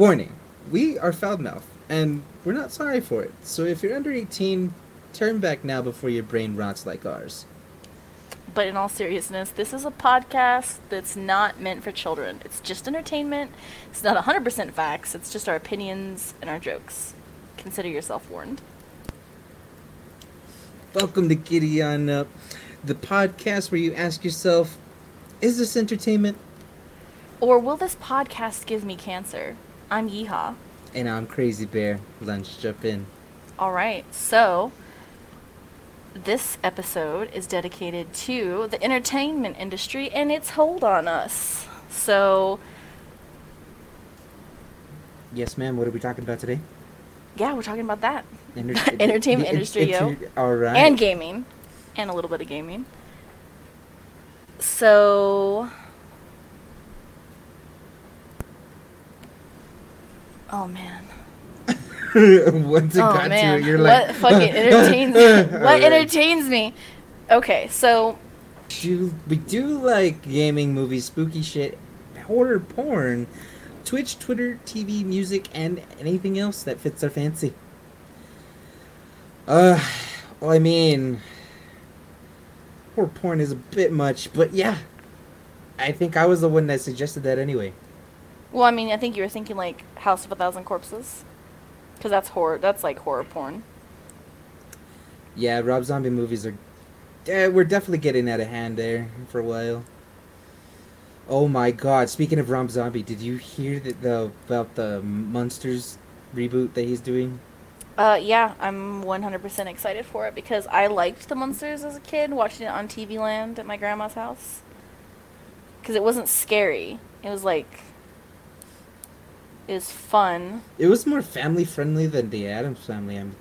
Warning: We are foul mouth, and we're not sorry for it. So if you're under 18, turn back now before your brain rots like ours. But in all seriousness, this is a podcast that's not meant for children. It's just entertainment. It's not 100% facts. It's just our opinions and our jokes. Consider yourself warned. Welcome to Giddy On Up, uh, the podcast where you ask yourself, is this entertainment? Or will this podcast give me cancer? I'm Yeehaw. And I'm Crazy Bear. Lunch, jump in. All right, so this episode is dedicated to the entertainment industry and its hold on us. So, Yes, ma'am. What are we talking about today? yeah, we're talking about that. Enter- Entertainment the- industry, yo. All right. And gaming. And a little bit of gaming. So. Oh man. Once it oh got man. to it, you're what like, fucking entertains me? What Alright. entertains me? Okay, so Do, we do like gaming, movies, spooky shit, horror, porn, Twitch, Twitter, TV, music, and anything else that fits our fancy. Uh, well, I mean, horror porn is a bit much, but yeah, I think I was the one that suggested that anyway. Well, I mean, I think you were thinking like House of a Thousand Corpses, because that's horror. That's like horror porn. Yeah, Rob Zombie movies are. Yeah, we're definitely getting out of hand there for a while. Oh my god! Speaking of Rob Zombie, did you hear that the about the Munsters reboot that he's doing? Uh, yeah, I'm 100% excited for it because I liked the munsters as a kid, watching it on TV Land at my grandma's house. Because it wasn't scary. It was like. Was fun. It was more family friendly than the Addams Family. I'm.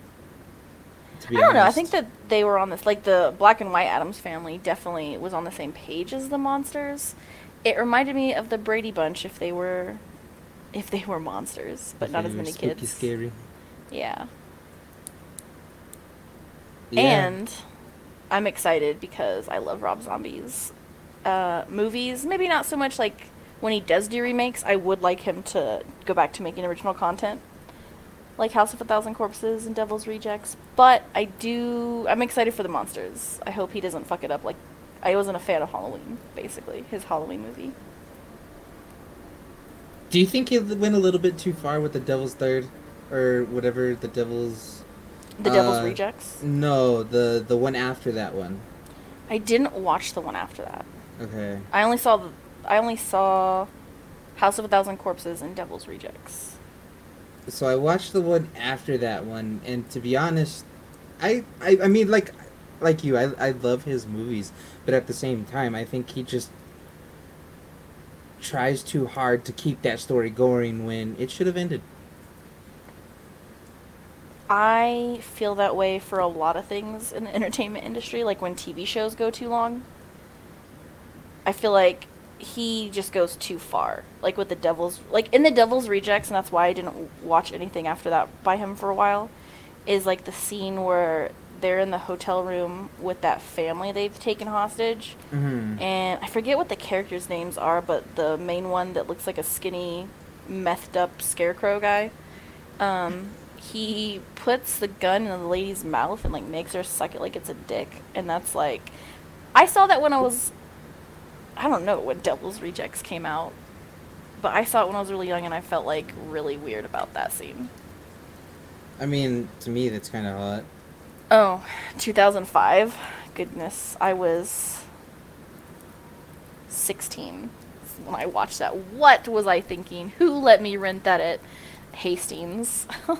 To I don't know. I think that they were on this. Like, the Black and White Addams family definitely was on the same page as the munsters. It reminded me of the Brady Bunch if they were. If they were monsters, but not as many spooky, kids. Scary. Yeah. Yeah. And I'm excited because I love Rob Zombie's uh, movies. Maybe not so much like when he does do remakes. I would like him to go back to making original content, like House of a Thousand Corpses and Devil's Rejects. But I do. I'm excited for the munsters. I hope he doesn't fuck it up. Like I wasn't a fan of Halloween, basically his Halloween movie. Do you think he went a little bit too far with the Devil's Third, or whatever the Devil's? The Devil's Uh, Rejects. No, the the one after that one. I didn't watch the one after that. Okay. I only saw the. I only saw House of a Thousand Corpses and Devil's Rejects. So I watched the one after that one, and to be honest, I I, I mean like like you, I I love his movies, but at the same time, I think he just tries too hard to keep that story going when it should have ended. I feel that way for a lot of things in the entertainment industry, like when TV shows go too long. I feel like he just goes too far. Like with the Devil's like in the Devil's Rejects and that's why I didn't watch anything after that by him for a while is like the scene where they're in the hotel room with that family they've taken hostage Mm-hmm. and I forget what the characters' names are, but the main one that looks like a skinny, methed up scarecrow guy, um, he puts the gun in the lady's mouth and like makes her suck it like it's a dick, and that's like, I saw that when I was, I don't know when Devil's Rejects came out, but I saw it when I was really young, and I felt like really weird about that scene. I mean, to me, that's kind of hot. Oh, 2005. Goodness, I was 16 when I watched that. What was I thinking? Who let me rent that at Hastings?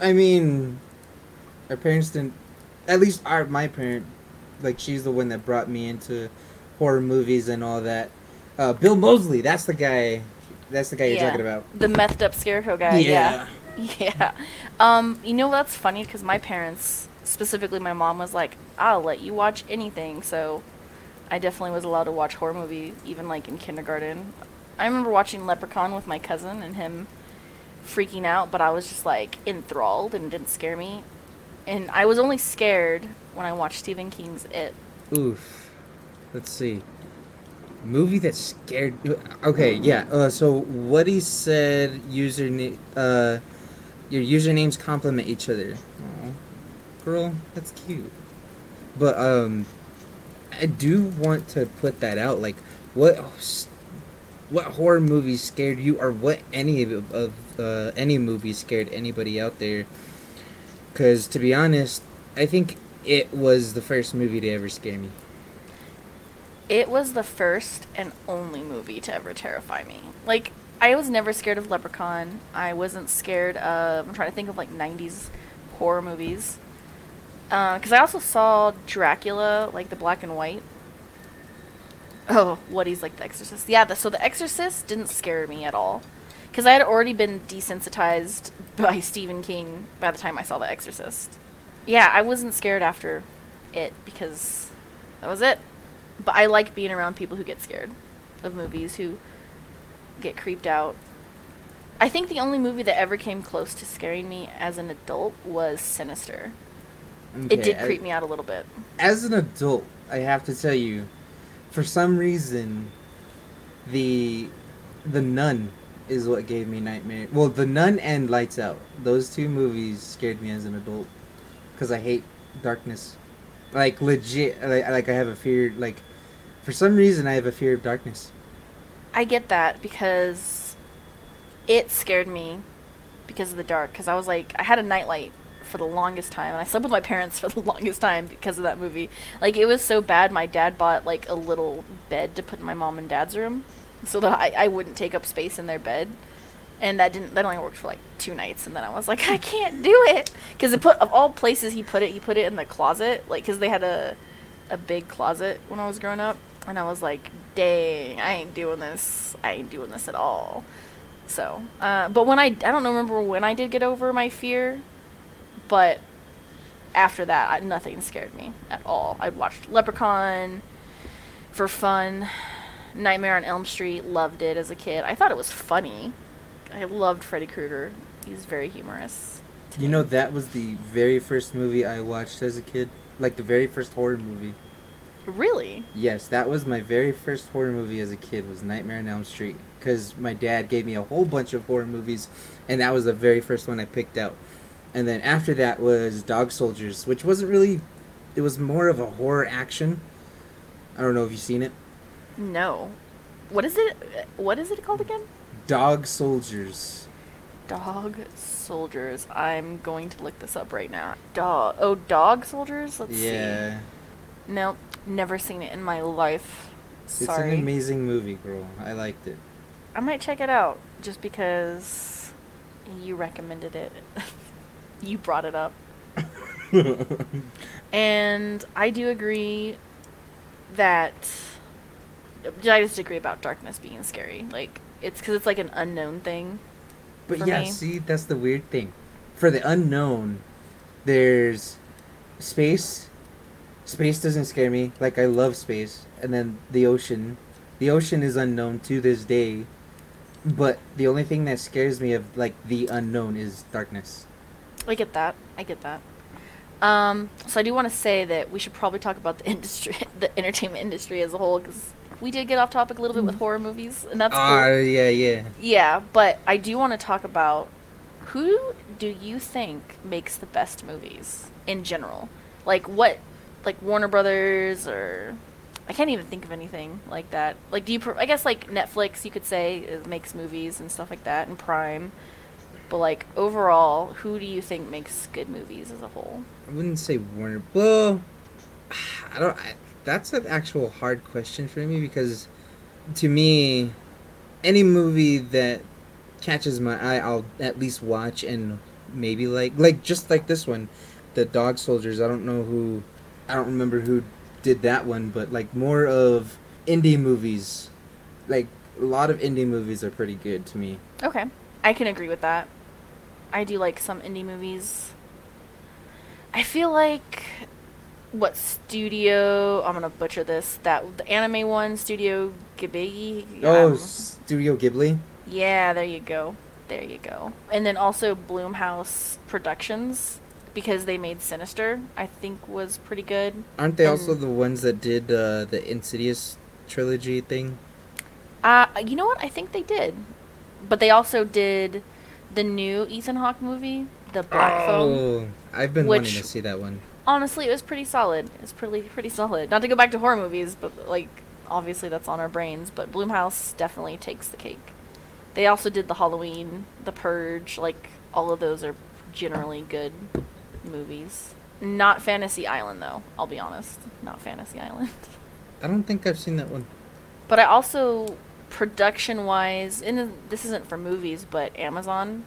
I mean, our parents didn't. At least our my parent, like she's the one that brought me into horror movies and all that. Uh, Bill Moseley, that's the guy. That's the guy you're talking about. the methed up scarecrow guy. Yeah. Yeah. Um, you know that's funny because my parents, specifically my mom, was like, "I'll let you watch anything." So, I definitely was allowed to watch horror movies, even like in kindergarten. I remember watching Leprechaun with my cousin and him freaking out, but I was just like enthralled and it didn't scare me. And I was only scared when I watched Stephen King's It. Oof. Let's see. Movie that scared. Okay, yeah. Uh, so what he said. Username. Uh, your usernames complement each other. Aw. girl, that's cute. But um, I do want to put that out. Like, what what horror movies scared you, or what any of, of uh, any movie scared anybody out there? Because to be honest, I think it was the first movie to ever scare me. It was the first and only movie to ever terrify me. Like, I was never scared of Leprechaun. I wasn't scared of. I'm trying to think of like 90s horror movies. Uh, because I also saw Dracula, like the black and white. Oh, what he's like The Exorcist. Yeah, the, so The Exorcist didn't scare me at all. Because I had already been desensitized by Stephen King by the time I saw The Exorcist. Yeah, I wasn't scared after it because that was it. But I like being around people who get scared of movies, who get creeped out. I think the only movie that ever came close to scaring me as an adult was Sinister. it did creep me out a little bit. as an adult, I have to tell you, for some reason, the the Nun is what gave me nightmare. Well, the Nun and Lights Out, those two movies scared me as an adult because I hate darkness. Like legit, like, like I have a fear. Like for some reason, I have a fear of darkness. I get that because it scared me because of the dark. Because I was like, I had a nightlight for the longest time, and I slept with my parents for the longest time because of that movie. Like it was so bad, my dad bought like a little bed to put in my mom and dad's room, so that I, I wouldn't take up space in their bed. And that didn't. That only worked for like two nights, and then I was like, I can't do it because it put of all places he put it, he put it in the closet, like because they had a a big closet when I was growing up, and I was like, dang, I ain't doing this. I ain't doing this at all. So, uh, but when I I don't remember when I did get over my fear, but after that, I, nothing scared me at all. I watched Leprechaun for fun. Nightmare on Elm Street, loved it as a kid. I thought it was funny. I loved Freddy Krueger. He's very humorous. You know, that was the very first movie I watched as a kid. Like the very first horror movie. Really? Yes, that was my very first horror movie as a kid was Nightmare on Elm Street because my dad gave me a whole bunch of horror movies and that was the very first one I picked out. And then after that was Dog Soldiers, which wasn't really it was more of a horror action. I don't know if you've seen it. No. What is it? What is it called again? Dog Soldiers. Dog soldiers. I'm going to look this up right now. Dog. Oh, dog soldiers. Let's see. yeah. Nope. Never seen it in my life. It's an amazing movie, girl. I liked it. I might check it out just because you recommended it. you brought it up. And I do agree that I just agree about darkness being scary. Like it's because it's like an unknown thing. But yeah, me. see, that's the weird thing. For the unknown, there's space. Space doesn't scare me. Like I love space, and then the ocean. The ocean is unknown to this day, but the only thing that scares me of like the unknown is darkness. I get that. I get that. Um, so I do want to say that we should probably talk about the industry, the entertainment industry as a whole, because we did get off topic a little bit with horror movies, and that's Ah, cool. yeah, yeah. Yeah, but I do want to talk about who do you think makes the best movies in general? Like what, like Warner Brothers or I can't even think of anything like that. Like do you? Pr- I guess like Netflix, you could say is, makes movies and stuff like that, and Prime. But like overall, who do you think makes good movies as a whole? I wouldn't say Warner. Well, I don't. I, that's an actual hard question for me because, to me, any movie that catches my eye, I'll at least watch and maybe like like just like this one, the Dog Soldiers. I don't know who, I don't remember who did that one, but like more of indie movies, like a lot of indie movies are pretty good to me. Okay, I can agree with that. I do like some indie movies. I feel like what studio? I'm gonna butcher this. That the anime one, Studio Ghibli. Oh, Studio Ghibli. yeah, there you go. There you go. And then also Blumhouse Productions because they made Sinister. I think was pretty good. Aren't they And- also the ones that did uh, the Insidious trilogy thing? Uh, you know what? I think they did, but they also did the new Ethan Hawke movie, The Black Phone. Oh, I've been wanting to see that one. Honestly, it was pretty solid. It's pretty pretty solid. Not to go back to horror movies, but like obviously that's on our brains. But Blumhouse definitely takes the cake. They also did the Halloween, The Purge. Like all of those are generally good movies. Not Fantasy Island though. I'll be honest. Not Fantasy Island. I don't think I've seen that one. But I also, production wise, and this isn't for movies, but Amazon,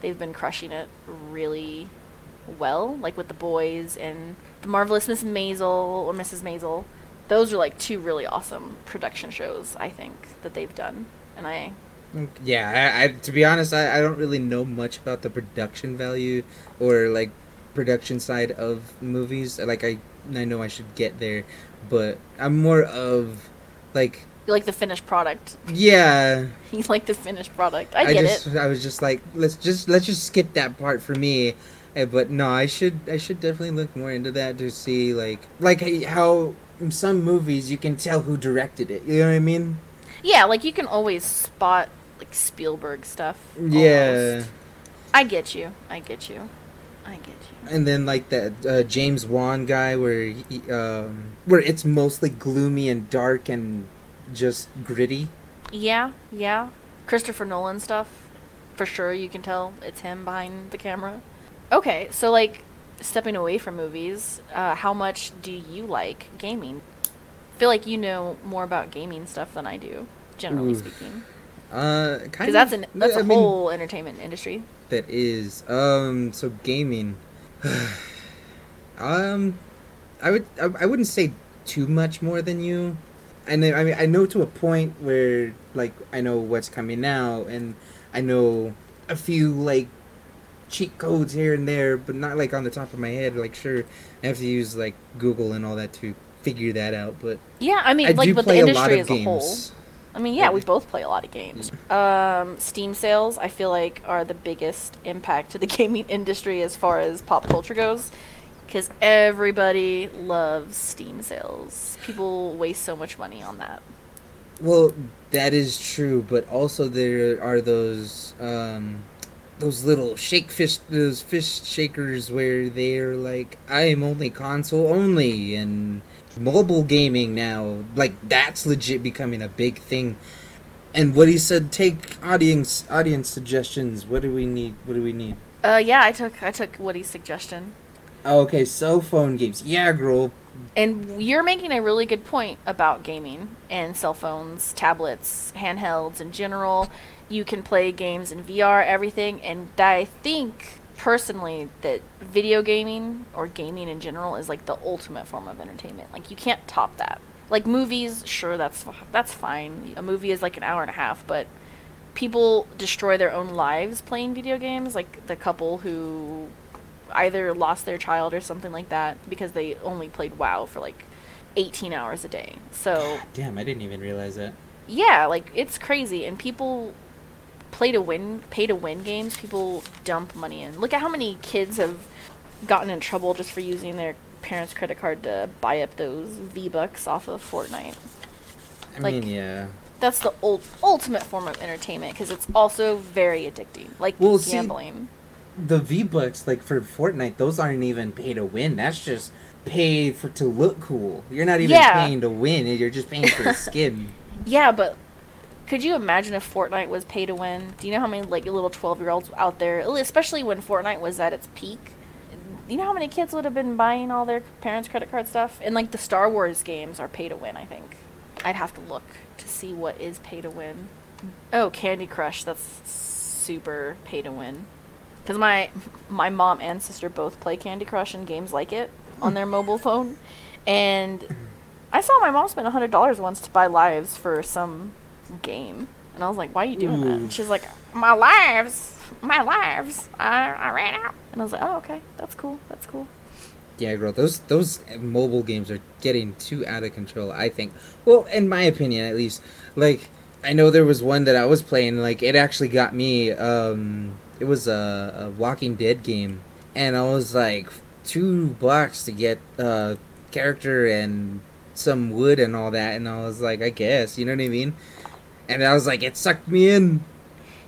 they've been crushing it really well, like with The Boys and The Marvelous Miss Maisel or Mrs. Maisel. Those are like two really awesome production shows, I think, that they've done. And I, Mm, Yeah, I, I to be honest, I, I don't really know much about the production value or like production side of movies. Like I I know I should get there, but I'm more of like you like the finished product. yeah. You like the finished product. I get just it. I was just like let's just let's just skip that part for me. Eh, But no, I should I should definitely look more into that to see like like how in some movies you can tell who directed it. You know what I mean? Yeah, like you can always spot like Spielberg stuff. Yeah. I get you. I get you. I get you. and then like that uh, James Wan guy where he, um, where it's mostly gloomy and dark and just gritty. Yeah, yeah. Christopher Nolan stuff. For sure, you can tell it's him behind the camera. Okay, so like stepping away from movies, uh, how much do you like gaming? I feel like you know more about gaming stuff than I do, generally Oof. speaking. Uh, kind Because that's an that's a a whole entertainment industry. that is um so gaming. um, I would I, I wouldn't say too much more than you. And then, I mean I know to a point where like I know what's coming out and I know a few like cheat codes here and there, but not like on the top of my head. Like sure, I have to use like Google and all that to figure that out. But Yeah, I mean, I like, the play a lot industry of as a whole. games. I mean, yeah, we both play a lot of games. Um, Steam sales, I feel like, are the biggest impact to the gaming industry as far as pop culture goes. Because everybody loves Steam sales. People waste so much money on that. Well, that is true, but also there are those um those little shake fish those fish shakers where they're like I am only console only and mobile gaming now. Like that's legit becoming a big thing. And what he said take audience audience suggestions. What do we need? What do we need? Uh, yeah, I took I took Woody's suggestion, Oh, okay, cell phone games. Yeah, girl. and you're making a really good point about gaming and cell phones, tablets, handhelds in general. You can play games in VR, everything, and I think personally that video gaming or gaming in general is like the ultimate form of entertainment. Like you can't top that. Like movies, sure that's that's fine. A movie is like an hour and a half, but people destroy their own lives playing video games. Like the couple who either lost their child or something like that because they only played WoW for like 18 hours a day. So Damn, I didn't even realize that. yeah, like it's crazy, and people play to win, pay to win games. People dump money in. Look at how many kids have gotten in trouble just for using their parents' credit card to buy up those V bucks off of Fortnite. I Like- mean, yeah. That's the ul- ultimate form of entertainment because it's also very addicting, like Well, see- gambling. the V Bucks, like for Fortnite, those aren't even pay to win. That's just pay for to look cool. You're not even Yeah. paying to win. You're just paying for the skin. Yeah, but could you imagine if Fortnite was pay to win? Do you know how many like little twelve year olds out there, especially when Fortnite was at its peak? You know how many kids would have been buying all their parents' credit card stuff? And like the Star Wars games are pay to win. I think I'd have to look to see what is pay to win. Oh, Candy Crush. That's super pay to win. Because my my mom and sister both play Candy Crush and games like it on their mobile phone, and I saw my mom spend hundred dollars once to buy lives for some game, and I was like, "Why are you doing that?" Ooh. And she's like, "My lives, my lives, I, I ran out." And I was like, "Oh, okay, that's cool, that's cool." yeah, girl, those those mobile games are getting too out of control. I think. Well, in my opinion, at least. Like, I know there was one that I was playing. Like, it actually got me. Um, it was a, a Walking Dead game, and I was like two bucks to get uh character and some wood and all that, and I was like, I guess, you know what I mean? And I was like, it sucked me in.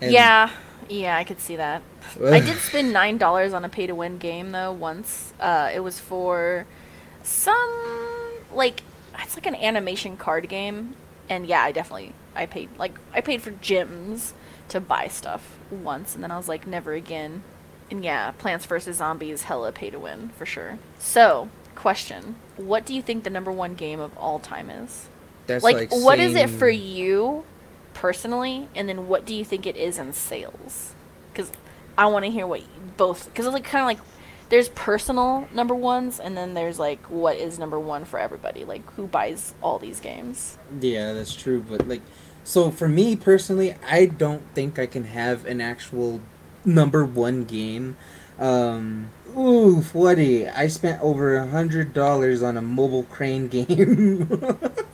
And- yeah, yeah, I could see that. I did spend nine dollars on a pay to win game though once. Uh, it was for some like it's like an animation card game, and yeah, I definitely I paid like I paid for gems to buy stuff once, and then I was like never again. And yeah, Plants vs Zombies hella pay to win for sure. So, question: What do you think the number one game of all time is? That's like, what is it saying- for you personally and then what do you think it is in sales because i want to hear what both because it's like kind of like there's personal number ones and then there's like what is number one for everybody like who buys all these games Yeah, that's true. But like, so for me personally, I don't think I can have an actual number one game. Um, ooh, Woody, I spent over a hundred dollars on a mobile crane game.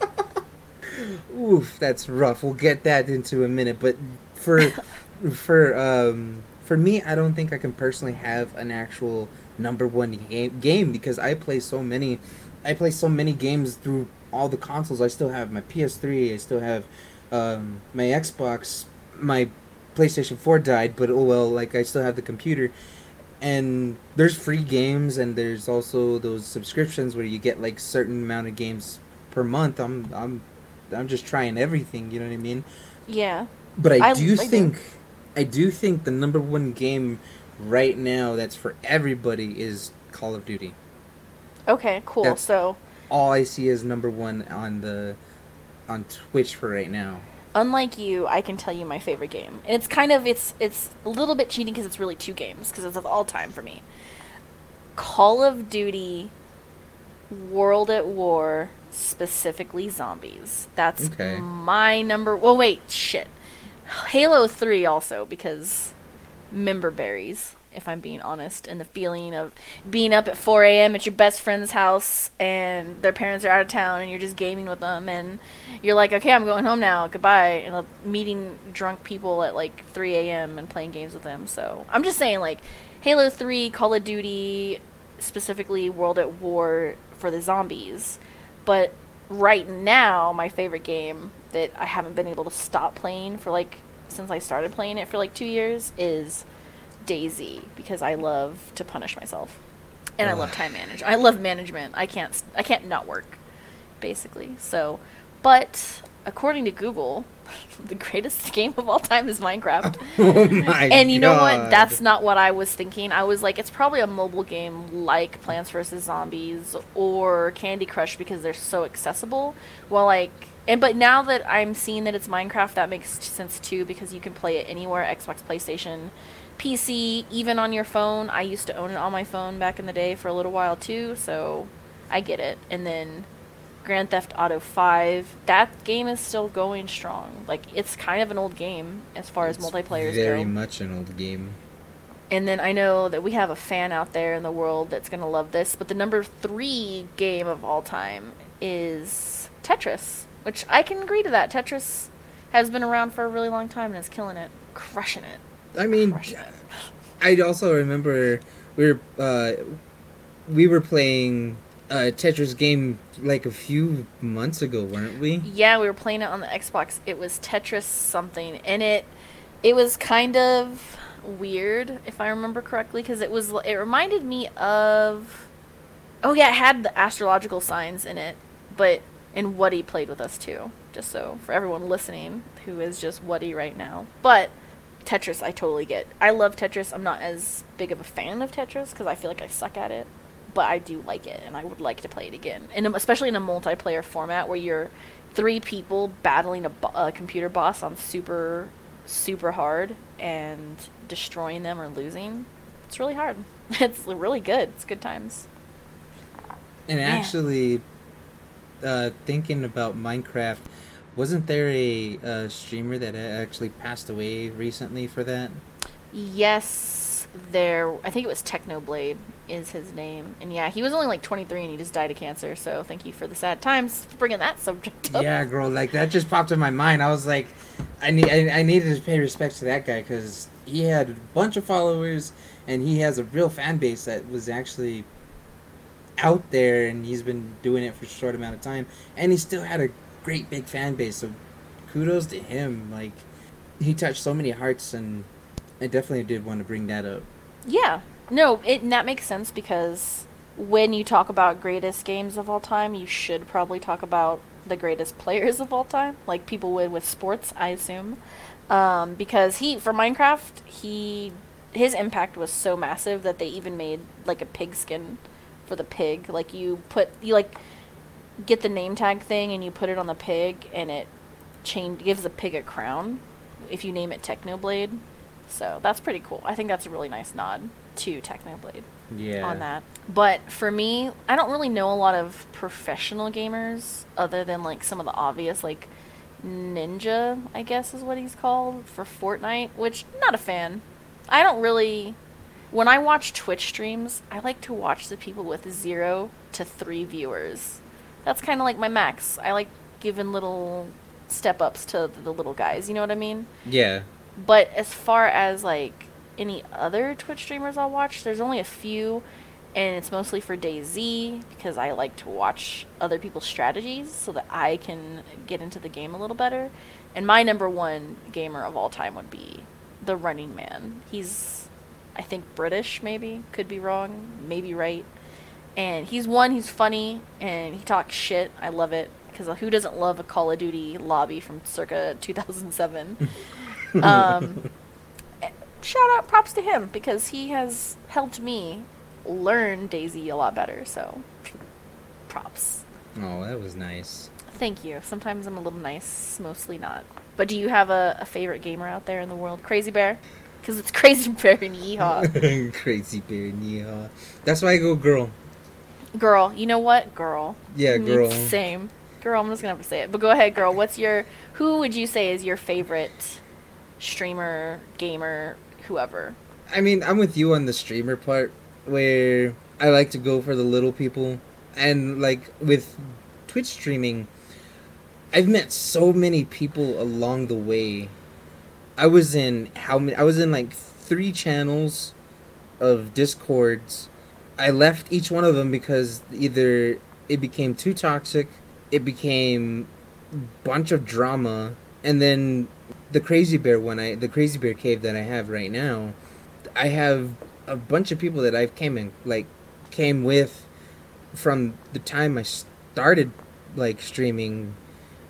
Oof, that's rough. We'll get that into a minute. But for for um for me, I don't think I can personally have an actual number one game game because I play so many. I play so many games through all the consoles. I still have my PS3. I still have um, my Xbox. My PlayStation 4 died, but oh well. Like I still have the computer, and there's free games, and there's also those subscriptions where you get like certain amount of games per month. I'm I'm I'm just trying everything. You know what I mean? yeah But I, I- do I do. think I do think the number one game right now that's for everybody is Call of Duty. okay cool That's- so All I see is number one on the on Twitch for right now. unlike you i can tell you my favorite game and it's kind of it's it's a little bit cheating because it's really two games because it's of all time for me call of duty world at war specifically zombies. That's Okay. my number well wait shit. Halo 3 also because member berries if i'm being honest and the feeling of being up at 4 a.m at your best friend's house and their parents are out of town and you're just gaming with them and you're like okay i'm going home now goodbye and meeting drunk people at like 3 a.m and playing games with them. So i'm just saying like halo 3 call of duty specifically world at war for the zombies but right now my favorite game that i haven't been able to stop playing for like since i started playing it for like two years is DayZ because i love to punish myself. And i love time management i love management. I can't i can't not work basically. So but according to google the greatest game of all time is minecraft oh my and you know what? That's not what I was thinking. I was like, it's probably a mobile game like Plants vs Zombies or Candy Crush because they're so accessible. Well, like, and but now that I'm seeing that it's Minecraft, that makes sense too because you can play it anywhere: Xbox, PlayStation, PC, even on your phone. I used to own it on my phone back in the day for a little while too, so I get it. And then Grand Theft Auto 5, that game is still going strong. Like it's kind of an old game as far as It's multiplayers very go. much an old game. And then I know that we have a fan out there in the world that's going to love this, but the number 3 game of all time is Tetris, which I can agree to that. Tetris has been around for a really long time and is killing it, crushing it. I mean, Crushing it. I also remember we were uh, we were playing a Tetris game like a few months ago, weren't we? Yeah, we were playing it on the Xbox. It was Tetris something, and it it was kind of weird if I remember correctly because it was it reminded me of oh yeah, it had the astrological signs in it, but and Woody played with us too. Just so for everyone listening who is just Woody right now, but. Tetris, I totally get. I love Tetris. I'm not as big of a fan of Tetris because I feel like I suck at it, but I do like it, and I would like to play it again. And especially in a multiplayer format where you're three people battling a, bo- a computer boss on super, super hard and destroying them or losing. It's really hard. It's really good. It's good times. And Man. actually, uh, thinking about Minecraft, wasn't there a uh, streamer that actually passed away recently for that? Yes, there. I think it was Technoblade is his name, and yeah, he was only like 23 and he just died of cancer. So thank you for the sad times for bringing that subject up. Yeah, girl, like that just popped in my mind. I was like, I need, I, I needed to pay respect to that guy because he had a bunch of followers and he has a real fan base that was actually out there and he's been doing it for a short amount of time and he still had a great big fan base so kudos to him like he touched so many hearts and i definitely did want to bring that up Yeah. No, it and that makes sense because when you talk about greatest games of all time, you should probably talk about the greatest players of all time, like people would with sports, I assume. Um, because he for Minecraft, he his impact was so massive that they even made like a pig skin for the pig. Like you put you like get the name tag thing and you put it on the pig and it change gives the pig a crown if you name it Technoblade. So that's pretty cool. I think that's a really nice nod to Technoblade yeah on that. But for me, I don't really know a lot of professional gamers other than like some of the obvious like Ninja, I guess is what he's called for Fortnite, which not a fan. I don't really when I watch Twitch streams, I like to watch the people with 0 to 3 viewers. That's kind of like my max. I like giving little step ups to the little guys, you know what I mean? yeah But as far as like any other Twitch streamers I'll watch, there's only a few, and it's mostly for DayZ because I like to watch other people's strategies so that I can get into the game a little better. And my number one gamer of all time would be the Running Man. He's, I think, British, maybe. Could be wrong, maybe right. And he's one, he's funny, and he talks shit. I love it. Because who doesn't love a Call of Duty lobby from circa 2007? um, shout out props to him because he has helped me learn DayZ a lot better. So props. oh that was nice Thank you. Sometimes I'm a little nice, mostly not. But do you have a, a favorite gamer out there in the world? Crazy Bear? Because it's Crazy Bear and Yeehaw. crazy bear and yeehaw that's why i go girl girl, you know what? Girl. Yeah, girl. Same. Girl, I'm just going to have to say it. But go ahead, girl. What's your, who would you say is your favorite streamer, gamer, whoever? I mean, I'm with you on the streamer part where I like to go for the little people. And like with Twitch streaming, I've met so many people along the way. I was in how many I was in like 3 channels of Discords. I left each one of them because either it became too toxic, it became bunch of drama, and then the crazy bear one I the crazy bear cave that I have right now, I have a bunch of people that I've came in like came with from the time I started like streaming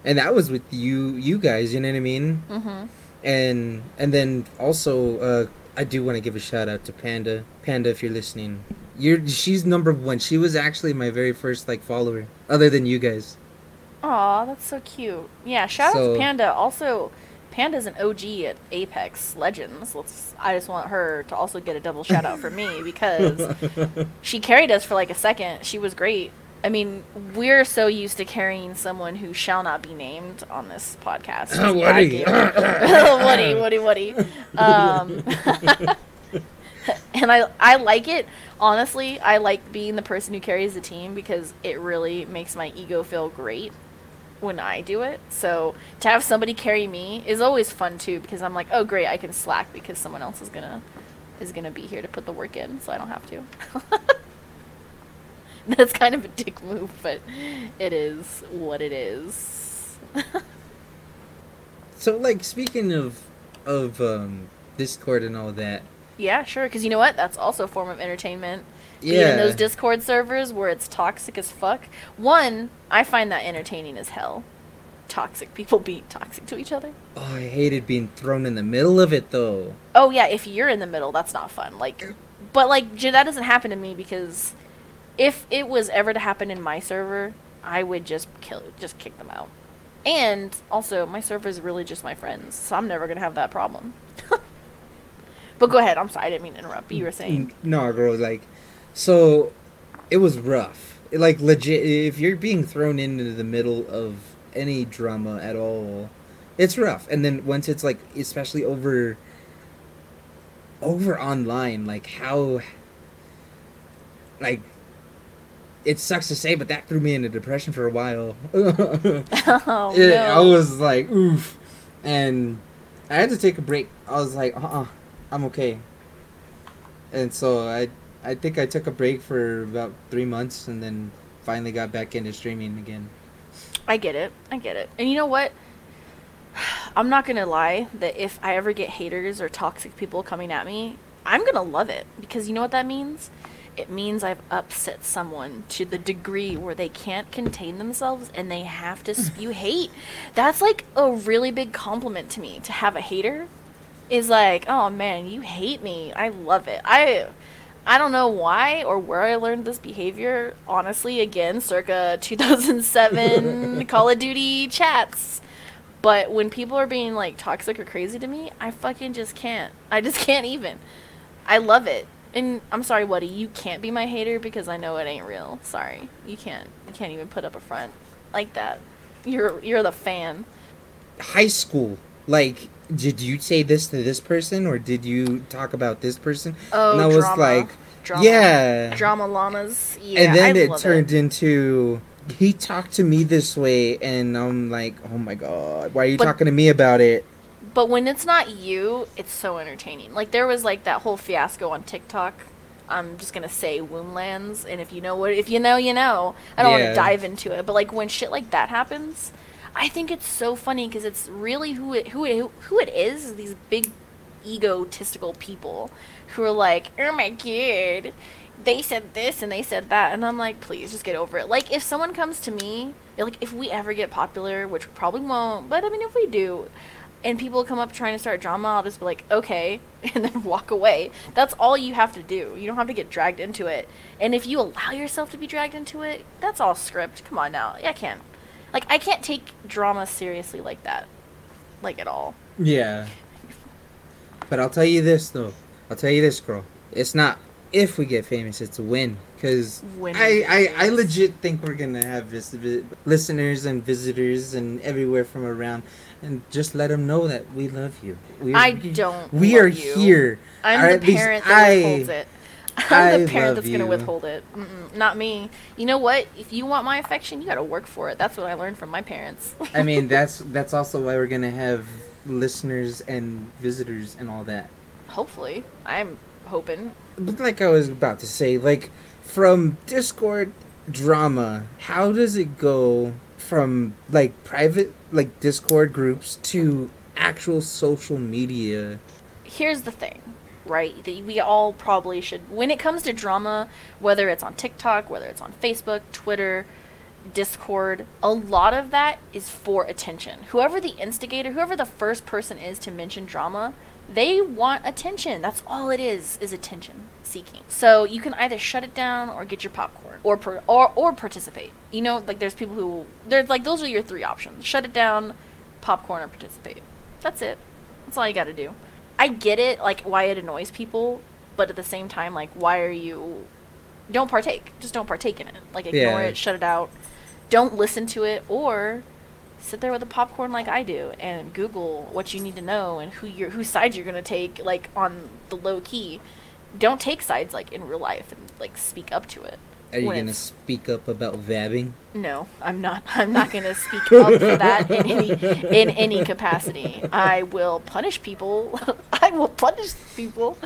and that was with you you guys, you know what I mean? Mm-hmm. And and then also uh I do want to give a shout out to Panda. Panda if you're listening. You're she's number 1. She was actually my very first like follower other than you guys. Aw, that's so cute. Yeah, shout out to Panda. Also, Panda's an OG at Apex Legends. Let's. I just want her to also get a double shout out for me because she carried us for like a second. She was great. I mean, we're so used to carrying someone who shall not be named on this podcast. Just bad Woody. gamer. Woody, Woody, Woody. Um, and I, I like it. Honestly, I like being the person who carries the team because it really makes my ego feel great when I do it. So to have somebody carry me is always fun too because I'm like, oh great, I can slack because someone else is gonna is gonna be here to put the work in, so I don't have to. That's kind of a dick move, but it is what it is. So like speaking of of um Discord and all that. yeah, sure. Because you know what? That's also a form of entertainment. Being Yeah. in those Discord servers where it's toxic as fuck. One, I find that entertaining as hell. Toxic people be toxic to each other. Oh, I hated being thrown in the middle of it though. Oh yeah, if you're in the middle, that's not fun. Like, but like that doesn't happen to me because if it was ever to happen in my server, I would just kill, just kick them out. And also, my server is really just my friends, so I'm never gonna have that problem. but go ahead. I'm sorry, I didn't mean to interrupt. You were saying. No, girl, like so it was rough. Like legit if you're being thrown into the middle of any drama at all, it's rough. And then once it's like especially over over online, like how like it sucks to say, but that threw me into depression for a while. oh it, no. I was like, oof. And I had to take a break. I was like, uh uh-uh, uh, I'm okay. And so I I think I took a break for about three months and then finally got back into streaming again. I get it. I get it. And you know what? I'm not gonna lie that if I ever get haters or toxic people coming at me, I'm gonna love it because you know what that means? It means I've upset someone to the degree where they can't contain themselves and they have to spew hate. That's like a really big compliment to me to have a hater. Is like, oh man, you hate me. I love it. I I don't know why or where I learned this behavior. Honestly, again, circa 2007 Call of Duty chats. But when people are being like toxic or crazy to me, I fucking just can't. I just can't even. I love it. And I'm sorry, Woody, you can't be my hater because I know it ain't real. Sorry. You can't. You can't even put up a front like that. You're you're the fan. High school, like, did you say this to this person or did you talk about this person? Oh, and I was drama. like, Drama. yeah. Drama llamas. Yeah, and then I it turned into he talked to me this way, and I'm like, oh my god, why are you But- talking to me about it? But when it's not you, it's so entertaining. Like there was like that whole fiasco on TikTok. I'm just gonna say Woundlands, and if you know what, if you know, you know. I don't want to dive into it, but like when shit like that happens, I think it's so funny because it's really who it who it who it is. These big egotistical people who are like, oh my god, they said this and they said that, and I'm like, please just get over it. Like if someone comes to me, like if we ever get popular, which we probably won't, but I mean if we do, and people come up trying to start drama, I'll just be like, okay, and then walk away. That's all you have to do. You don't have to get dragged into it. And if you allow yourself to be dragged into it, that's all script. Come on now. Yeah, I can't. Like, I can't take drama seriously like that. Like, at all. Yeah. But I'll tell you this though. I'll tell you this, girl. It's not if we get famous, it's a win. Cause When I, I, I legit think we're gonna have vis- vi- listeners and visitors and everywhere from around, and just let them know that we love you. We, I don't. We are you. here. I'm the parent that I- withholds it. I'm the parent that's going to withhold it. Mm-mm, not me. You know what? If you want my affection, you got to work for it. That's what I learned from my parents. I mean, that's that's also why we're gonna have listeners and visitors and all that. Hopefully. I'm hoping. But like I was about to say, like from Discord drama, how does it go from like private like Discord groups to actual social media? here's the thing, right? That we all probably should, when it comes to drama, whether it's on TikTok, whether it's on Facebook, Twitter, Discord, a lot of that is for attention. Whoever the instigator, whoever the first person is to mention drama, they want attention. That's all it is, is attention seeking. So you can either shut it down or get your popcorn or per, or or participate. You know, like there's people who there's like those are your three options. Shut it down, popcorn or participate. That's it. That's all you got to do. I get it, like why it annoys people, but at the same time, like why are you? Don't partake. Just don't partake in it. Like ignore Yeah. it, shut it out. Don't listen to it, or sit there with a popcorn like I do and Google what you need to know and who you're whose side you're gonna take, like on the low key. Don't take sides like in real life and like speak up to it. Are you when gonna speak up about vabbing? no, I'm not. I'm not going to speak up for that in any in any capacity. I will punish people. I will punish people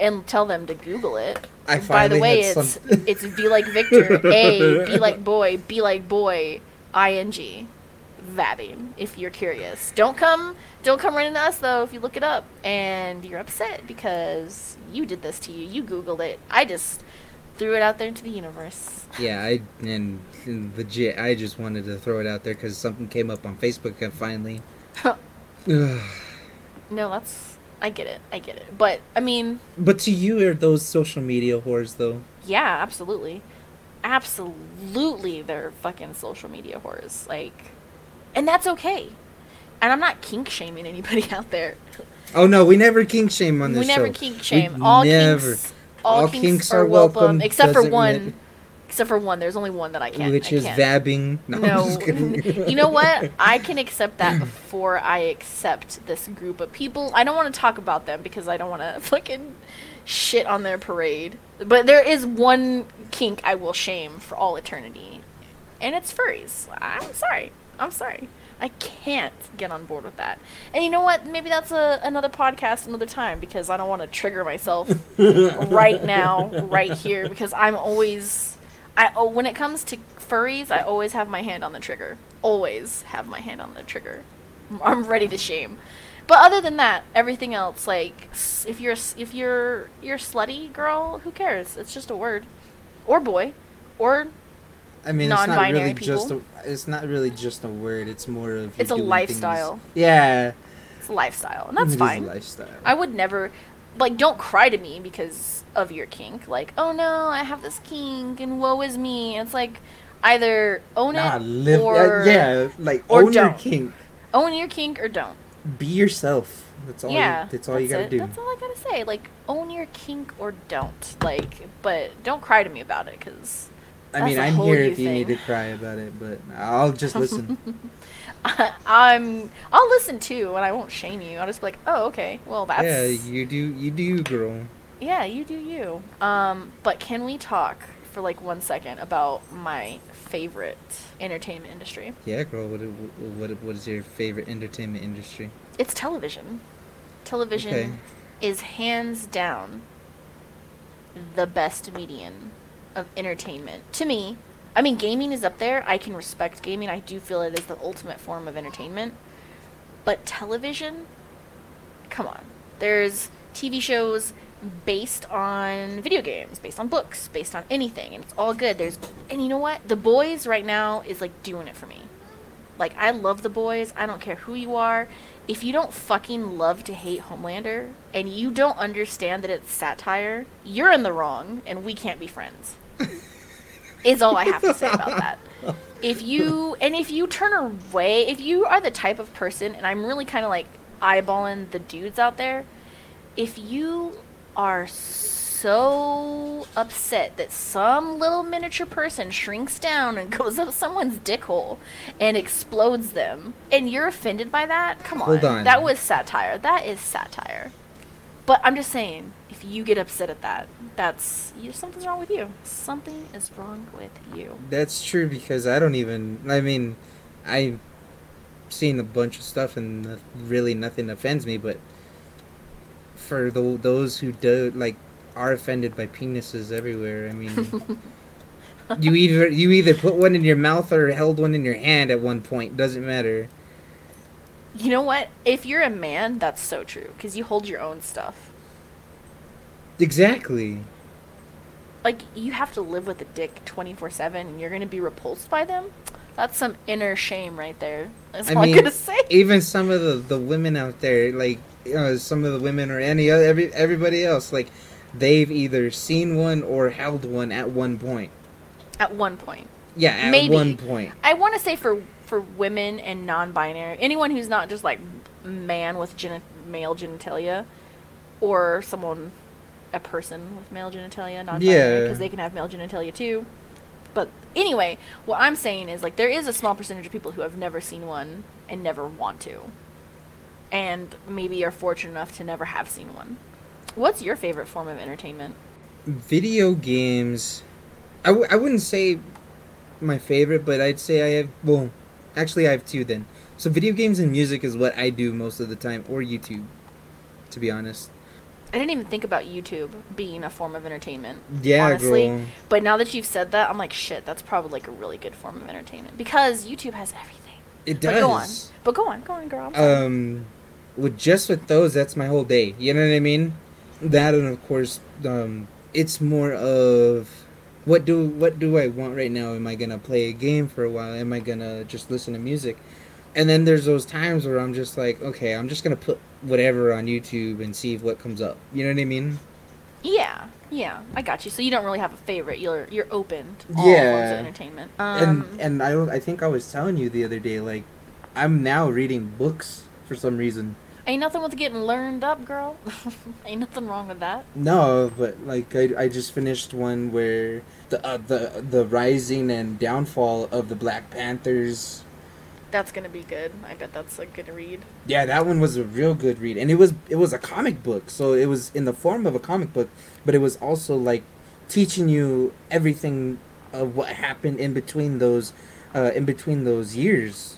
and tell them to Google it. I By the way, it's some- it's be like Victor. A be like boy. Be like boy. Ing. Vabbing. If you're curious, don't come. Don't come running to us though. If you look it up and you're upset because you did this to you, you Googled it. I just threw it out there into the universe. Yeah, I and, and legit, I just wanted to throw it out there because something came up on Facebook and finally. No, that's I get it. I get it. But I mean, but to you, are those social media whores though? yeah, absolutely. Absolutely they're fucking social media whores. Like and that's okay. And I'm not kink shaming anybody out there. Oh no, we never kink shame on this we never show. kink We shame. All never. kinks all, All kinks, kinks are welcome, welcome, except for one except for one. There's only one that I can't. which I is can't. vabbing. No, No, you know what? I can accept that before I accept this group of people. I don't want to talk about them because I don't want to fucking shit on their parade. But there is one kink I will shame for all eternity, and it's furries. I'm sorry. I'm sorry. I can't get on board with that. And you know what? Maybe that's a another podcast another time because I don't want to trigger myself right now, right here, because I'm always I oh, when it comes to furries, I always have my hand on the trigger. Always have my hand on the trigger. I'm ready to shame. But other than that, everything else, like if you're if you're you're slutty girl, who cares? It's just a word, or boy, or I mean, it's not really just a, it's not really just a word. It's more of It's a lifestyle. Things. Yeah, it's a lifestyle, and that's it fine. a lifestyle. I would never, like, don't cry to me because of your kink. Like, oh no, I have this kink, and woe is me. It's like either own nah, it live. Uh, or yeah, yeah, like or own your don't. kink. own your kink or don't. Be yourself. That's all. yeah, You, that's all you gotta it. do. That's all I gotta say. Like, own your kink or don't. Like, but don't cry to me about it because I mean, I'm here if you need to cry about it, but I'll just listen. I'm. I'll listen too, and I won't shame you. I'll just be like, oh, okay, well, that's yeah, you do. You do, you, girl. Yeah, you do you. Um, but can we talk for like one second about my favorite entertainment industry? Yeah, girl. What, what, what is your favorite entertainment industry? It's television. Television Okay. is hands down the best medium of entertainment to me. I mean, gaming is up there. I can respect gaming. I do feel it is the ultimate form of entertainment. But television, come on. There's TV shows based on video games, based on books, based on anything, and it's all good. There's and you know what? The boys right now is like doing it for me. Like I love the boys. I don't care who you are. If you don't fucking love to hate Homelander and you don't understand that it's satire, you're in the wrong and we can't be friends. is all I have to say about that. If you and if you turn away, if you are the type of person and I'm really kind of like eyeballing the dudes out there, if you are so upset that some little miniature person shrinks down and goes up someone's dick hole and explodes them, and you're offended by that, come on. On. That was satire. That is satire. But I'm just saying, if you get upset at that, that's you, something's wrong with you. Something is wrong with you. That's true because I don't even. I mean, I've seen a bunch of stuff and really nothing offends me, but for the, those who do like are offended by penises everywhere, I mean, you either you either put one in your mouth or held one in your hand at one point. Doesn't matter. You know what? If you're a man, that's so true because you hold your own stuff. Exactly. Like you have to live with a dick 24/7 and you're going to be repulsed by them? That's some inner shame right there. That's I all mean, I'm to say. even some of the, the women out there, like uh, some of the women or any other every everybody else, like they've either seen one or held one at one point. At one point. Yeah, at Maybe. one point. I want to say for for women and non-binary, anyone who's not just like man with geni- male genitalia, or someone, a person with male genitalia, non-binary, Yeah. because they can have male genitalia too. But anyway, what I'm saying is like there is a small percentage of people who have never seen one and never want to, and maybe are fortunate enough to never have seen one. What's your favorite form of entertainment? Video games. I, w- I wouldn't say my favorite, but I'd say I have. Well, actually, I have two then. So, video games and music is what I do most of the time, or YouTube, to be honest. I didn't even think about YouTube being a form of entertainment. Yeah, honestly. girl. But now that you've said that, I'm like, shit, that's probably like a really good form of entertainment because YouTube has everything. It does. But go on. But go on, go on, girl. Um, with just with those, that's my whole day. You know what I mean? That and of course, um, it's more of what do what do I want right now? Am I gonna play a game for a while? Am I gonna just listen to music? And then there's those times where I'm just like, okay, I'm just gonna put whatever on YouTube and see what comes up. You know what I mean? yeah, yeah, I got you. So you don't really have a favorite. You're you're open to all forms Yeah. of entertainment. Um, and and I I think I was telling you the other day, like, I'm now reading books for some reason. ain't nothing with getting learned up, girl. ain't nothing wrong with that. No, but like I, I just finished one where the uh, the the rising and downfall of the Black Panthers. That's gonna be good. I bet that's a good read. Yeah, that one was a real good read, and it was it was a comic book, so it was in the form of a comic book, but it was also like teaching you everything of what happened in between those, uh, in between those years.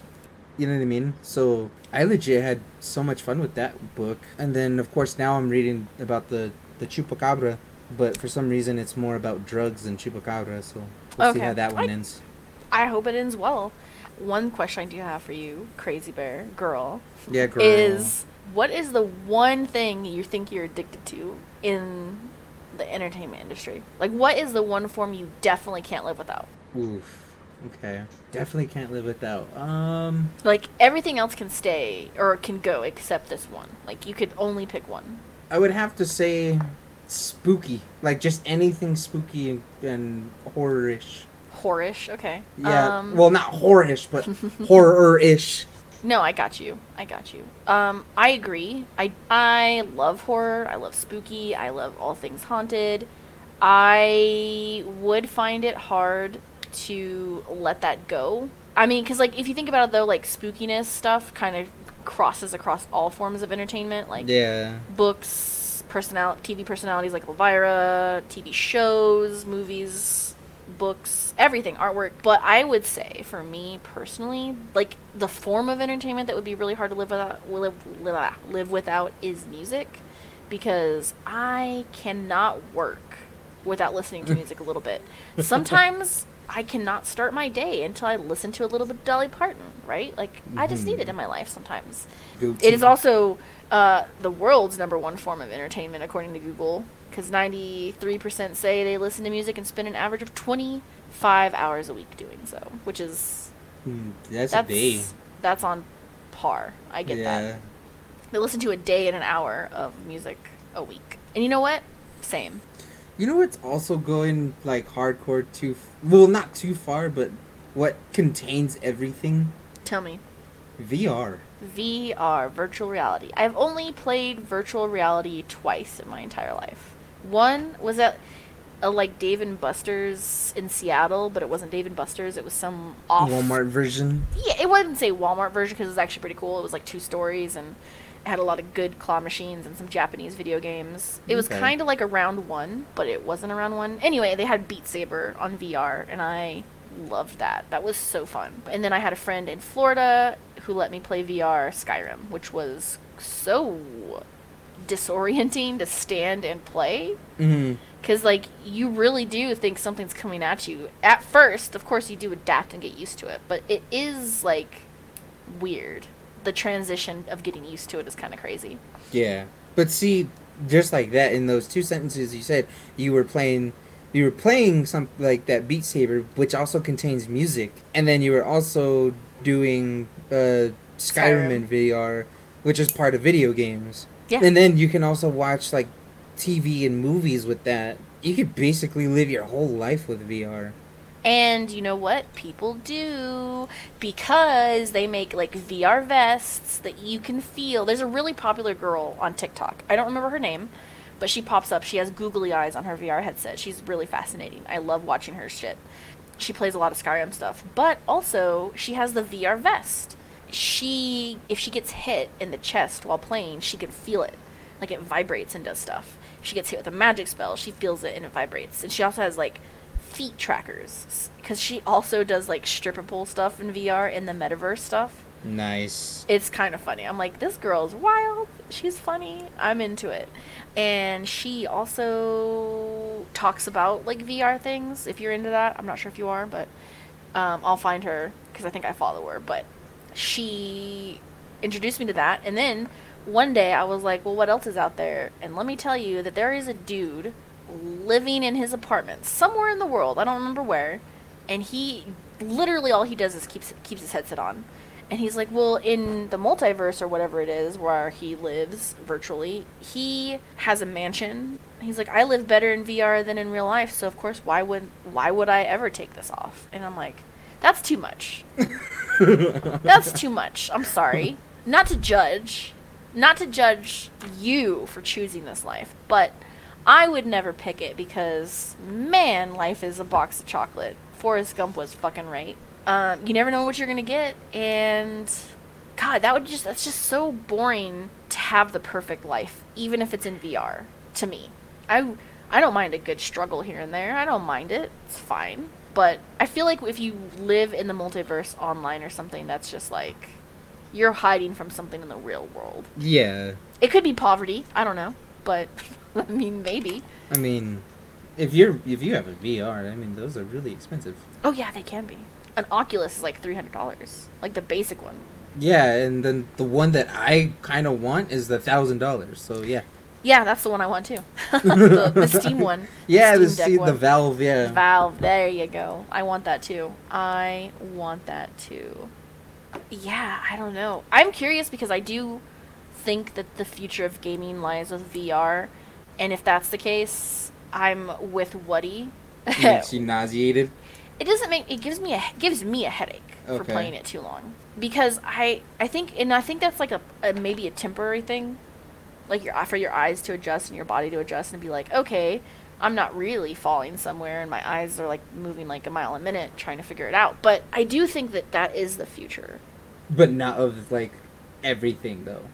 You know what I mean? So I legit had so much fun with that book. And then of course now I'm reading about the the chupacabra, but for some reason it's more about drugs than chupacabra. So we'll see how that one I- ends. I hope it ends well. One question I do have for you, Crazybear girl, Yeah, girl. is what is the one thing you think you're addicted to in the entertainment industry? Like, what is the one form you definitely can't live without? Oof. Okay. Definitely can't live without. Um. Like, everything else can stay or can go except this one. Like, you could only pick one. I would have to say spooky. Like just anything spooky and, and horror-ish. Horish, okay. Yeah. Um, well, not horror-ish, but horror-ish. No, I got you. I got you. Um, I agree. I I love horror. I love spooky. I love all things haunted. I would find it hard to let that go. I mean, because like if you think about it though, like spookiness stuff kind of crosses across all forms of entertainment, like Yeah. books, personal TV personalities like Elvira, TV shows, movies, books, everything, artwork. But I would say, for me personally, like the form of entertainment that would be really hard to live without live, live, live without is music, because I cannot work without listening to music a little bit. Sometimes. I cannot start my day until I listen to a little bit of Dolly Parton, right? Like, I just need it in my life sometimes. It is also uh, the world's number one form of entertainment, according to Google, because 93% say they listen to music and spend an average of 25 hours a week doing so, which is Hmm, That's, that's a day. that's on par. I get yeah. that. They listen to a day and an hour of music a week, and you know what? Same. You know what's also going like hardcore too? f- Well, not too far, but what contains everything? Tell me. VR. VR, virtual reality. I've only played virtual reality twice in my entire life. One was at a like Dave and Buster's in Seattle, but it wasn't Dave and Buster's. It was some off Walmart version. Yeah, it wouldn't say Walmart version because it was actually pretty cool. It was like two stories and it had a lot of good claw machines and some Japanese video games. It was Okay. kind of like a round one, but it wasn't a round one. Anyway, they had Beat Saber on VR, and I loved that. That was so fun. And then I had a friend in Florida who let me play VR Skyrim, which was so disorienting to stand and play hmm because like you really do think something's coming at you at first of course you do adapt and get used to it but it is like weird the transition of getting used to it is kind of crazy Yeah. But see, just like that, in those two sentences you said, you were playing, you were playing some like that Beat Saber, which also contains music, and then you were also doing uh, Skyrim, Skyrim. in VR, which is part of video games. Yeah. And then you can also watch like TV and movies with that. You could basically live your whole life with VR. and you know what? People do because they make like vr vests that you can feel. There's a really popular girl on tiktok. I don't remember her name but she pops up. She has googly eyes on her vr headset. She's really fascinating. I love watching her shit. She plays a lot of Skyrim stuff, but also she has the VR vest. She, if she gets hit in the chest while playing, she can feel it, like it vibrates and does stuff. If she gets hit with a magic spell, she feels it and it vibrates. And she also has like feet trackers because she also does like stripper pole stuff in VR in the metaverse stuff. Nice. It's kind of funny. I'm like, this girl's wild. She's funny. I'm into it. And she also talks about like VR things. If you're into that, I'm not sure if you are, but um, I'll find her because I think I follow her. But she introduced me to that, and then one day I was like, well, what else is out there? And let me tell you that there is a dude living in his apartment somewhere in the world. I don't remember where, and he literally all he does is keeps keeps his headset on. And he's like, well, in the multiverse or whatever it is where he lives virtually, he has a mansion. He's like, I live better in VR than in real life, so of course, why would why would I ever take this off? And I'm like, that's too much. That's too much. I'm sorry. Not to judge, not to judge you for choosing this life, but I would never pick it because man, life is a box of chocolate. Forrest Gump was fucking right. Um, you never know what you're gonna get, and God, that would just that's just so boring to have the perfect life, even if it's in VR. To me, I I don't mind a good struggle here and there. I don't mind it. It's fine. But I feel like if you live in the multiverse online or something, that's just like you're hiding from something in the real world. Yeah. It could be poverty. I don't know, but I mean, maybe. I mean, if you're if you have a VR, I mean those are really expensive. Oh yeah, they can be. An Oculus is like three hundred dollars, like the basic one. Yeah, and then the one that I kind of want is the thousand dollars. So yeah. Yeah, that's the one I want too. the, the Steam one. Yeah, the Steam Deck Steam, the. Valve. Yeah. Valve. There you go. I want that too. I want that too. Yeah, I don't know. I'm curious because I do think that the future of gaming lies with VR, and if that's the case, I'm with Woody. Makes you nauseated. it doesn't make it gives me a gives me a headache for playing it too long because I I think and I think that's like a, a maybe a temporary thing, like your for your eyes to adjust and your body to adjust and be like okay. I'm not really falling somewhere, and my eyes are like moving like a mile a minute, trying to figure it out. But I do think that that is the future. But not of like everything though.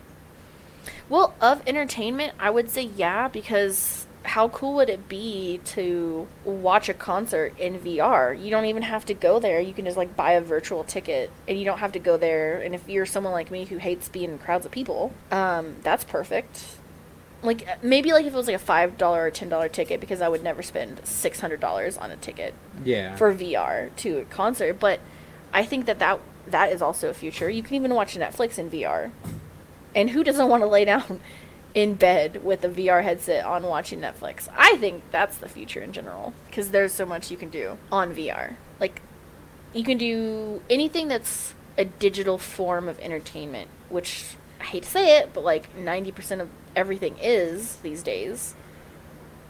Well, of entertainment, I would say yeah, because how cool would it be to watch a concert in VR? You don't even have to go there. You can just like buy a virtual ticket and you don't have to go there. And if you're someone like me who hates being in crowds of people, um, that's perfect. Like maybe like if it was like a five dollar or ten dollar ticket because I would never spend six hundred dollars on a ticket Yeah. for VR to a concert. But I think that that that is also a future. You can even watch Netflix in VR. And who doesn't want to lay down in bed with a VR headset on watching Netflix? I think that's the future in general because there's so much you can do on VR. Like you can do anything that's a digital form of entertainment, which I hate to say it, but like 90% of everything is these days.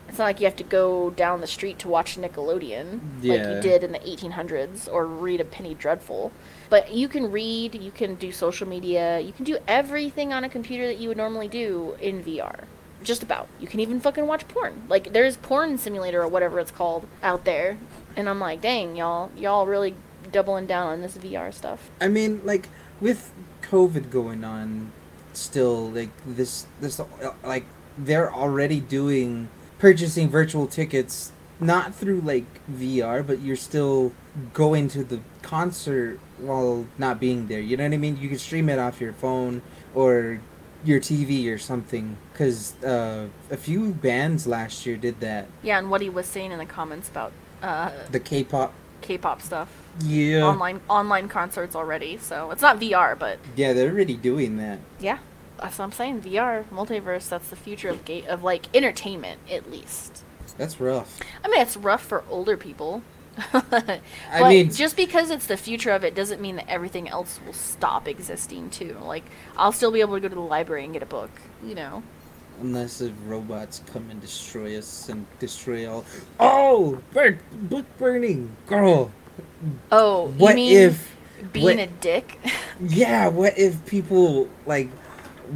It's not like you have to go down the street to watch Nickelodeon like you did in the 1800s or read a Penny Dreadful. But you can read, you can do social media, you can do everything on a computer that you would normally do in VR. Just about. You can even fucking watch porn. Like there's porn simulator or whatever it's called out there. And I'm like, dang, y'all, y'all really doubling down on this VR stuff. I mean, like with COVID going on, still like this this like they're already doing purchasing virtual tickets not through like VR, but you're still going to the concert while not being there. You know what I mean? You can stream it off your phone or your TV or something. Because uh, a few bands last year did that. Yeah, and what he was saying in the comments about uh, The K-pop. K-pop stuff, Yeah. online online concerts already. So it's not VR, but Yeah, they're already doing that. yeah, that's what I'm saying. VR, multiverse, that's the future of ga- of like entertainment at least. That's rough. I mean, it's rough for older people. I but mean- just because it's the future of it doesn't mean that everything else will stop existing too. Like, I'll still be able to go to the library and get a book, you know. Unless if robots come and destroy us and destroy all. Oh, burn, book burning, girl. Oh, What if? being what- a dick? Yeah, what if people like?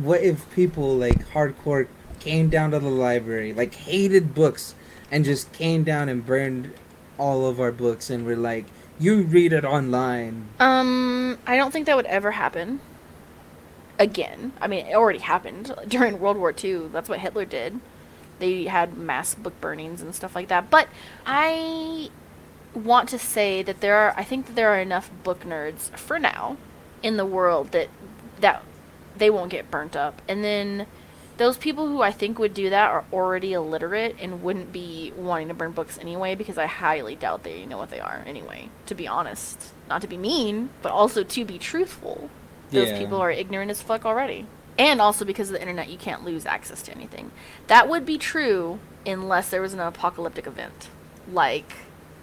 What if people like hardcore came down to the library, like hated books, and just came down and burned all of our books, and we're like, "You read it online." um, I don't think that would ever happen. Again, I mean, it already happened during World War II. That's what Hitler did. They had mass book burnings and stuff like that. But I want to say that there are I think that there are enough book nerds for now in the world that that they won't get burnt up. And then those people who I think would do that are already illiterate and wouldn't be wanting to burn books anyway because I highly doubt they know what they are anyway, to be honest. Not to be mean, but also to be truthful. Those Yeah. people are ignorant as fuck already. And also because of the internet you can't lose access to anything. That would be true unless there was an apocalyptic event. Like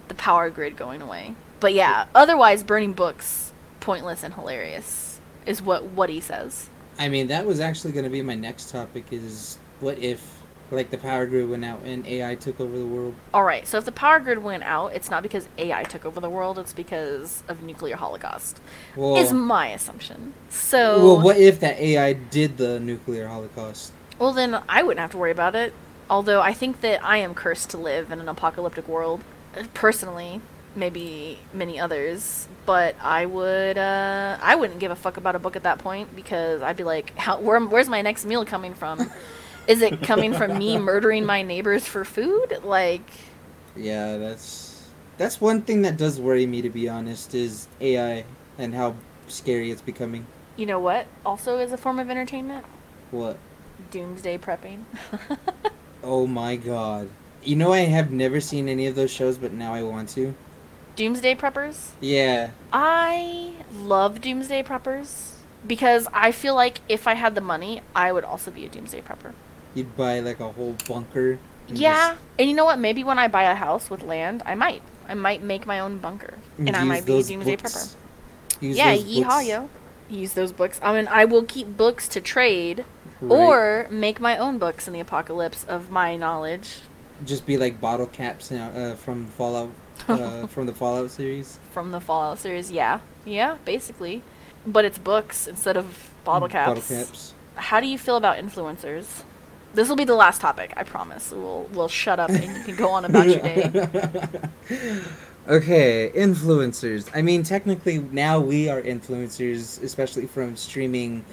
the power grid going away. But yeah, otherwise burning books pointless and hilarious is what what he says. I mean, that was actually going to be my next topic. Is what if, like, the power grid went out and AI took over the world? All right, so if the power grid went out, it's not because AI took over the world, it's because of nuclear holocaust. Well, is my assumption. So well, what if that AI did the nuclear holocaust? Well, then I wouldn't have to worry about it. Although I think that I am cursed to live in an apocalyptic world, uh, personally. Maybe many others, but I would. Uh, I wouldn't give a fuck about a book at that point because I'd be like, How, where, "Where's my next meal coming from? Is it coming from me murdering my neighbors for food? Like, Yeah, that's that's one thing that does worry me, to be honest, is AI and how scary it's becoming. You know what? Also, is a form of entertainment. What? Doomsday prepping. Oh my god. You know I have never seen any of those shows, but now I want to. Doomsday preppers. Yeah. I love Doomsday preppers because I feel like if I had the money, I would also be a Doomsday prepper. You'd buy like a whole bunker. and Yeah, just and you know what? Maybe when I buy a house with land, I might. I might make my own bunker, and I use might be a Doomsday books- prepper. use Yeah, those yeehaw, books, yo. Use those books. I mean, I will keep books to trade, right? or make my own books in the apocalypse of my knowledge just be like bottle caps now uh, from Fallout, uh, from the Fallout series. from the Fallout series. Yeah, yeah, basically. But it's books instead of bottle caps. Bottle caps. How do you feel about influencers? This will be the last topic, I promise. We'll we'll shut up and you can go on about your day. okay, influencers. I mean, technically now we are influencers, especially from streaming,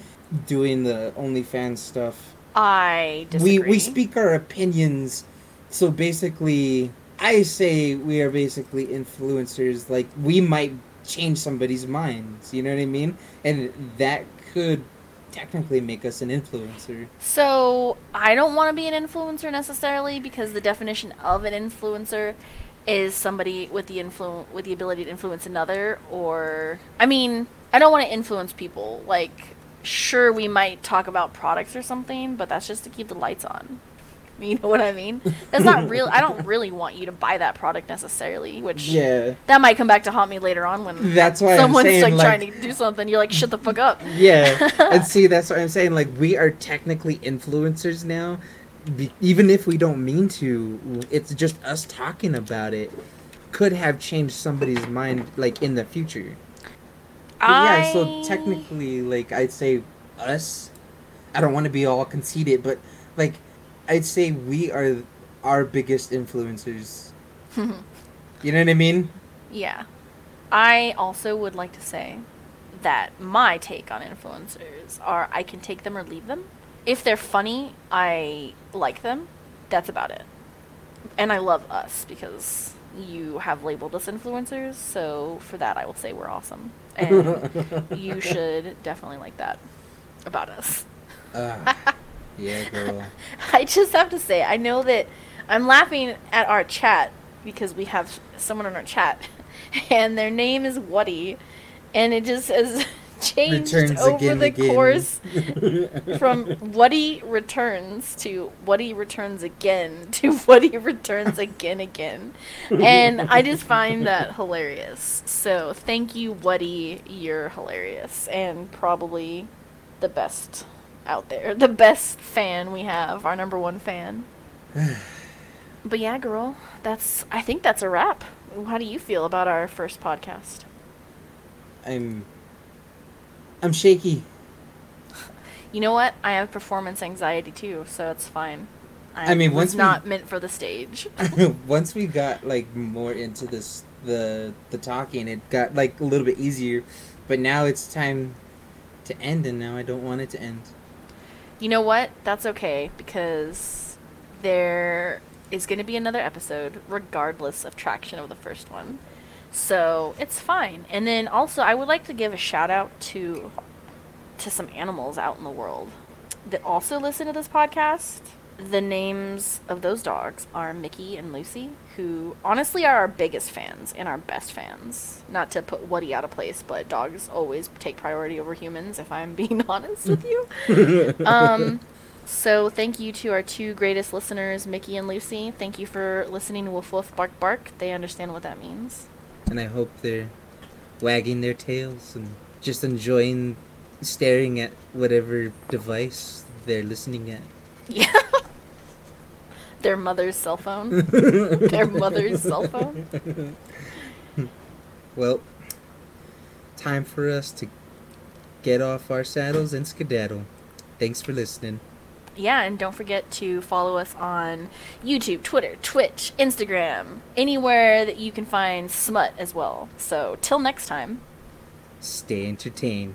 doing the OnlyFans stuff. I disagree. We we speak our opinions. So basically, I say we are basically influencers. Like we might change somebody's minds. You know what I mean? And that could technically make us an influencer. So I don't want to be an influencer necessarily because the definition of an influencer is somebody with the influ- with the ability to influence another or I mean, I don't want to influence people. Like sure we might talk about products or something, but that's just to keep the lights on. You know what I mean? That's not real. I don't really want you to buy that product necessarily, which Yeah. that might come back to haunt me later on when That's why someone's saying, like, like- trying to do something. You're like, shut the fuck up. Yeah, and see, that's what I'm saying. Like, we are technically influencers now, be- even if we don't mean to. It's just us talking about it could have changed somebody's mind, like in the future. But yeah, so technically, like I'd say us. I don't want to be all conceited, but like I'd say we are our biggest influencers. You know what I mean? Yeah. I also would like to say that my take on influencers are I can take them or leave them. If they're funny, I like them. That's about it. And I love us because you have labeled us influencers, so for that I will say we're awesome. And you should definitely like that about us. Ah, yeah, girl. I just have to say, I know that I'm laughing at our chat because we have someone in our chat, and their name is Wuddy, and it just has changed Returns over again, the again. course from Wuddy returns to Wuddy returns again to Wuddy returns again again, and I just find that hilarious. So thank you, Wuddy. You're hilarious and probably the best out there, the best fan we have, our number one fan. but yeah, girl, that's. I think that's a wrap. How do you feel about our first podcast? I'm I'm shaky. You know what? I have performance anxiety too, so it's fine. I mean, was once we- not meant for the stage. Once we got like more into this the the talking, it got like a little bit easier. But now it's time to end and now I don't want it to end. You know what? That's okay because there is going to be another episode regardless of traction of the first one. So, it's fine. And then also I would like to give a shout out to to some animals out in the world that also listen to this podcast. The names of those dogs are Mickey and Lucy, who honestly are our biggest fans and our best fans. Not to put Woody out of place, but dogs always take priority over humans, if I'm being honest with you. um, so thank you to our two greatest listeners, Mickey and Lucy. Thank you for listening to Woof Woof Bark Bark. They understand what that means. And I hope they're wagging their tails and just enjoying staring at whatever device they're listening at. Yeah. Their mother's cell phone. Their mother's cell phone. Well, time for us to get off our saddles and skedaddle. Thanks for listening. Yeah, and don't forget to follow us on YouTube, Twitter, Twitch, Instagram, anywhere that you can find smut as well. So, till next time. Stay entertained.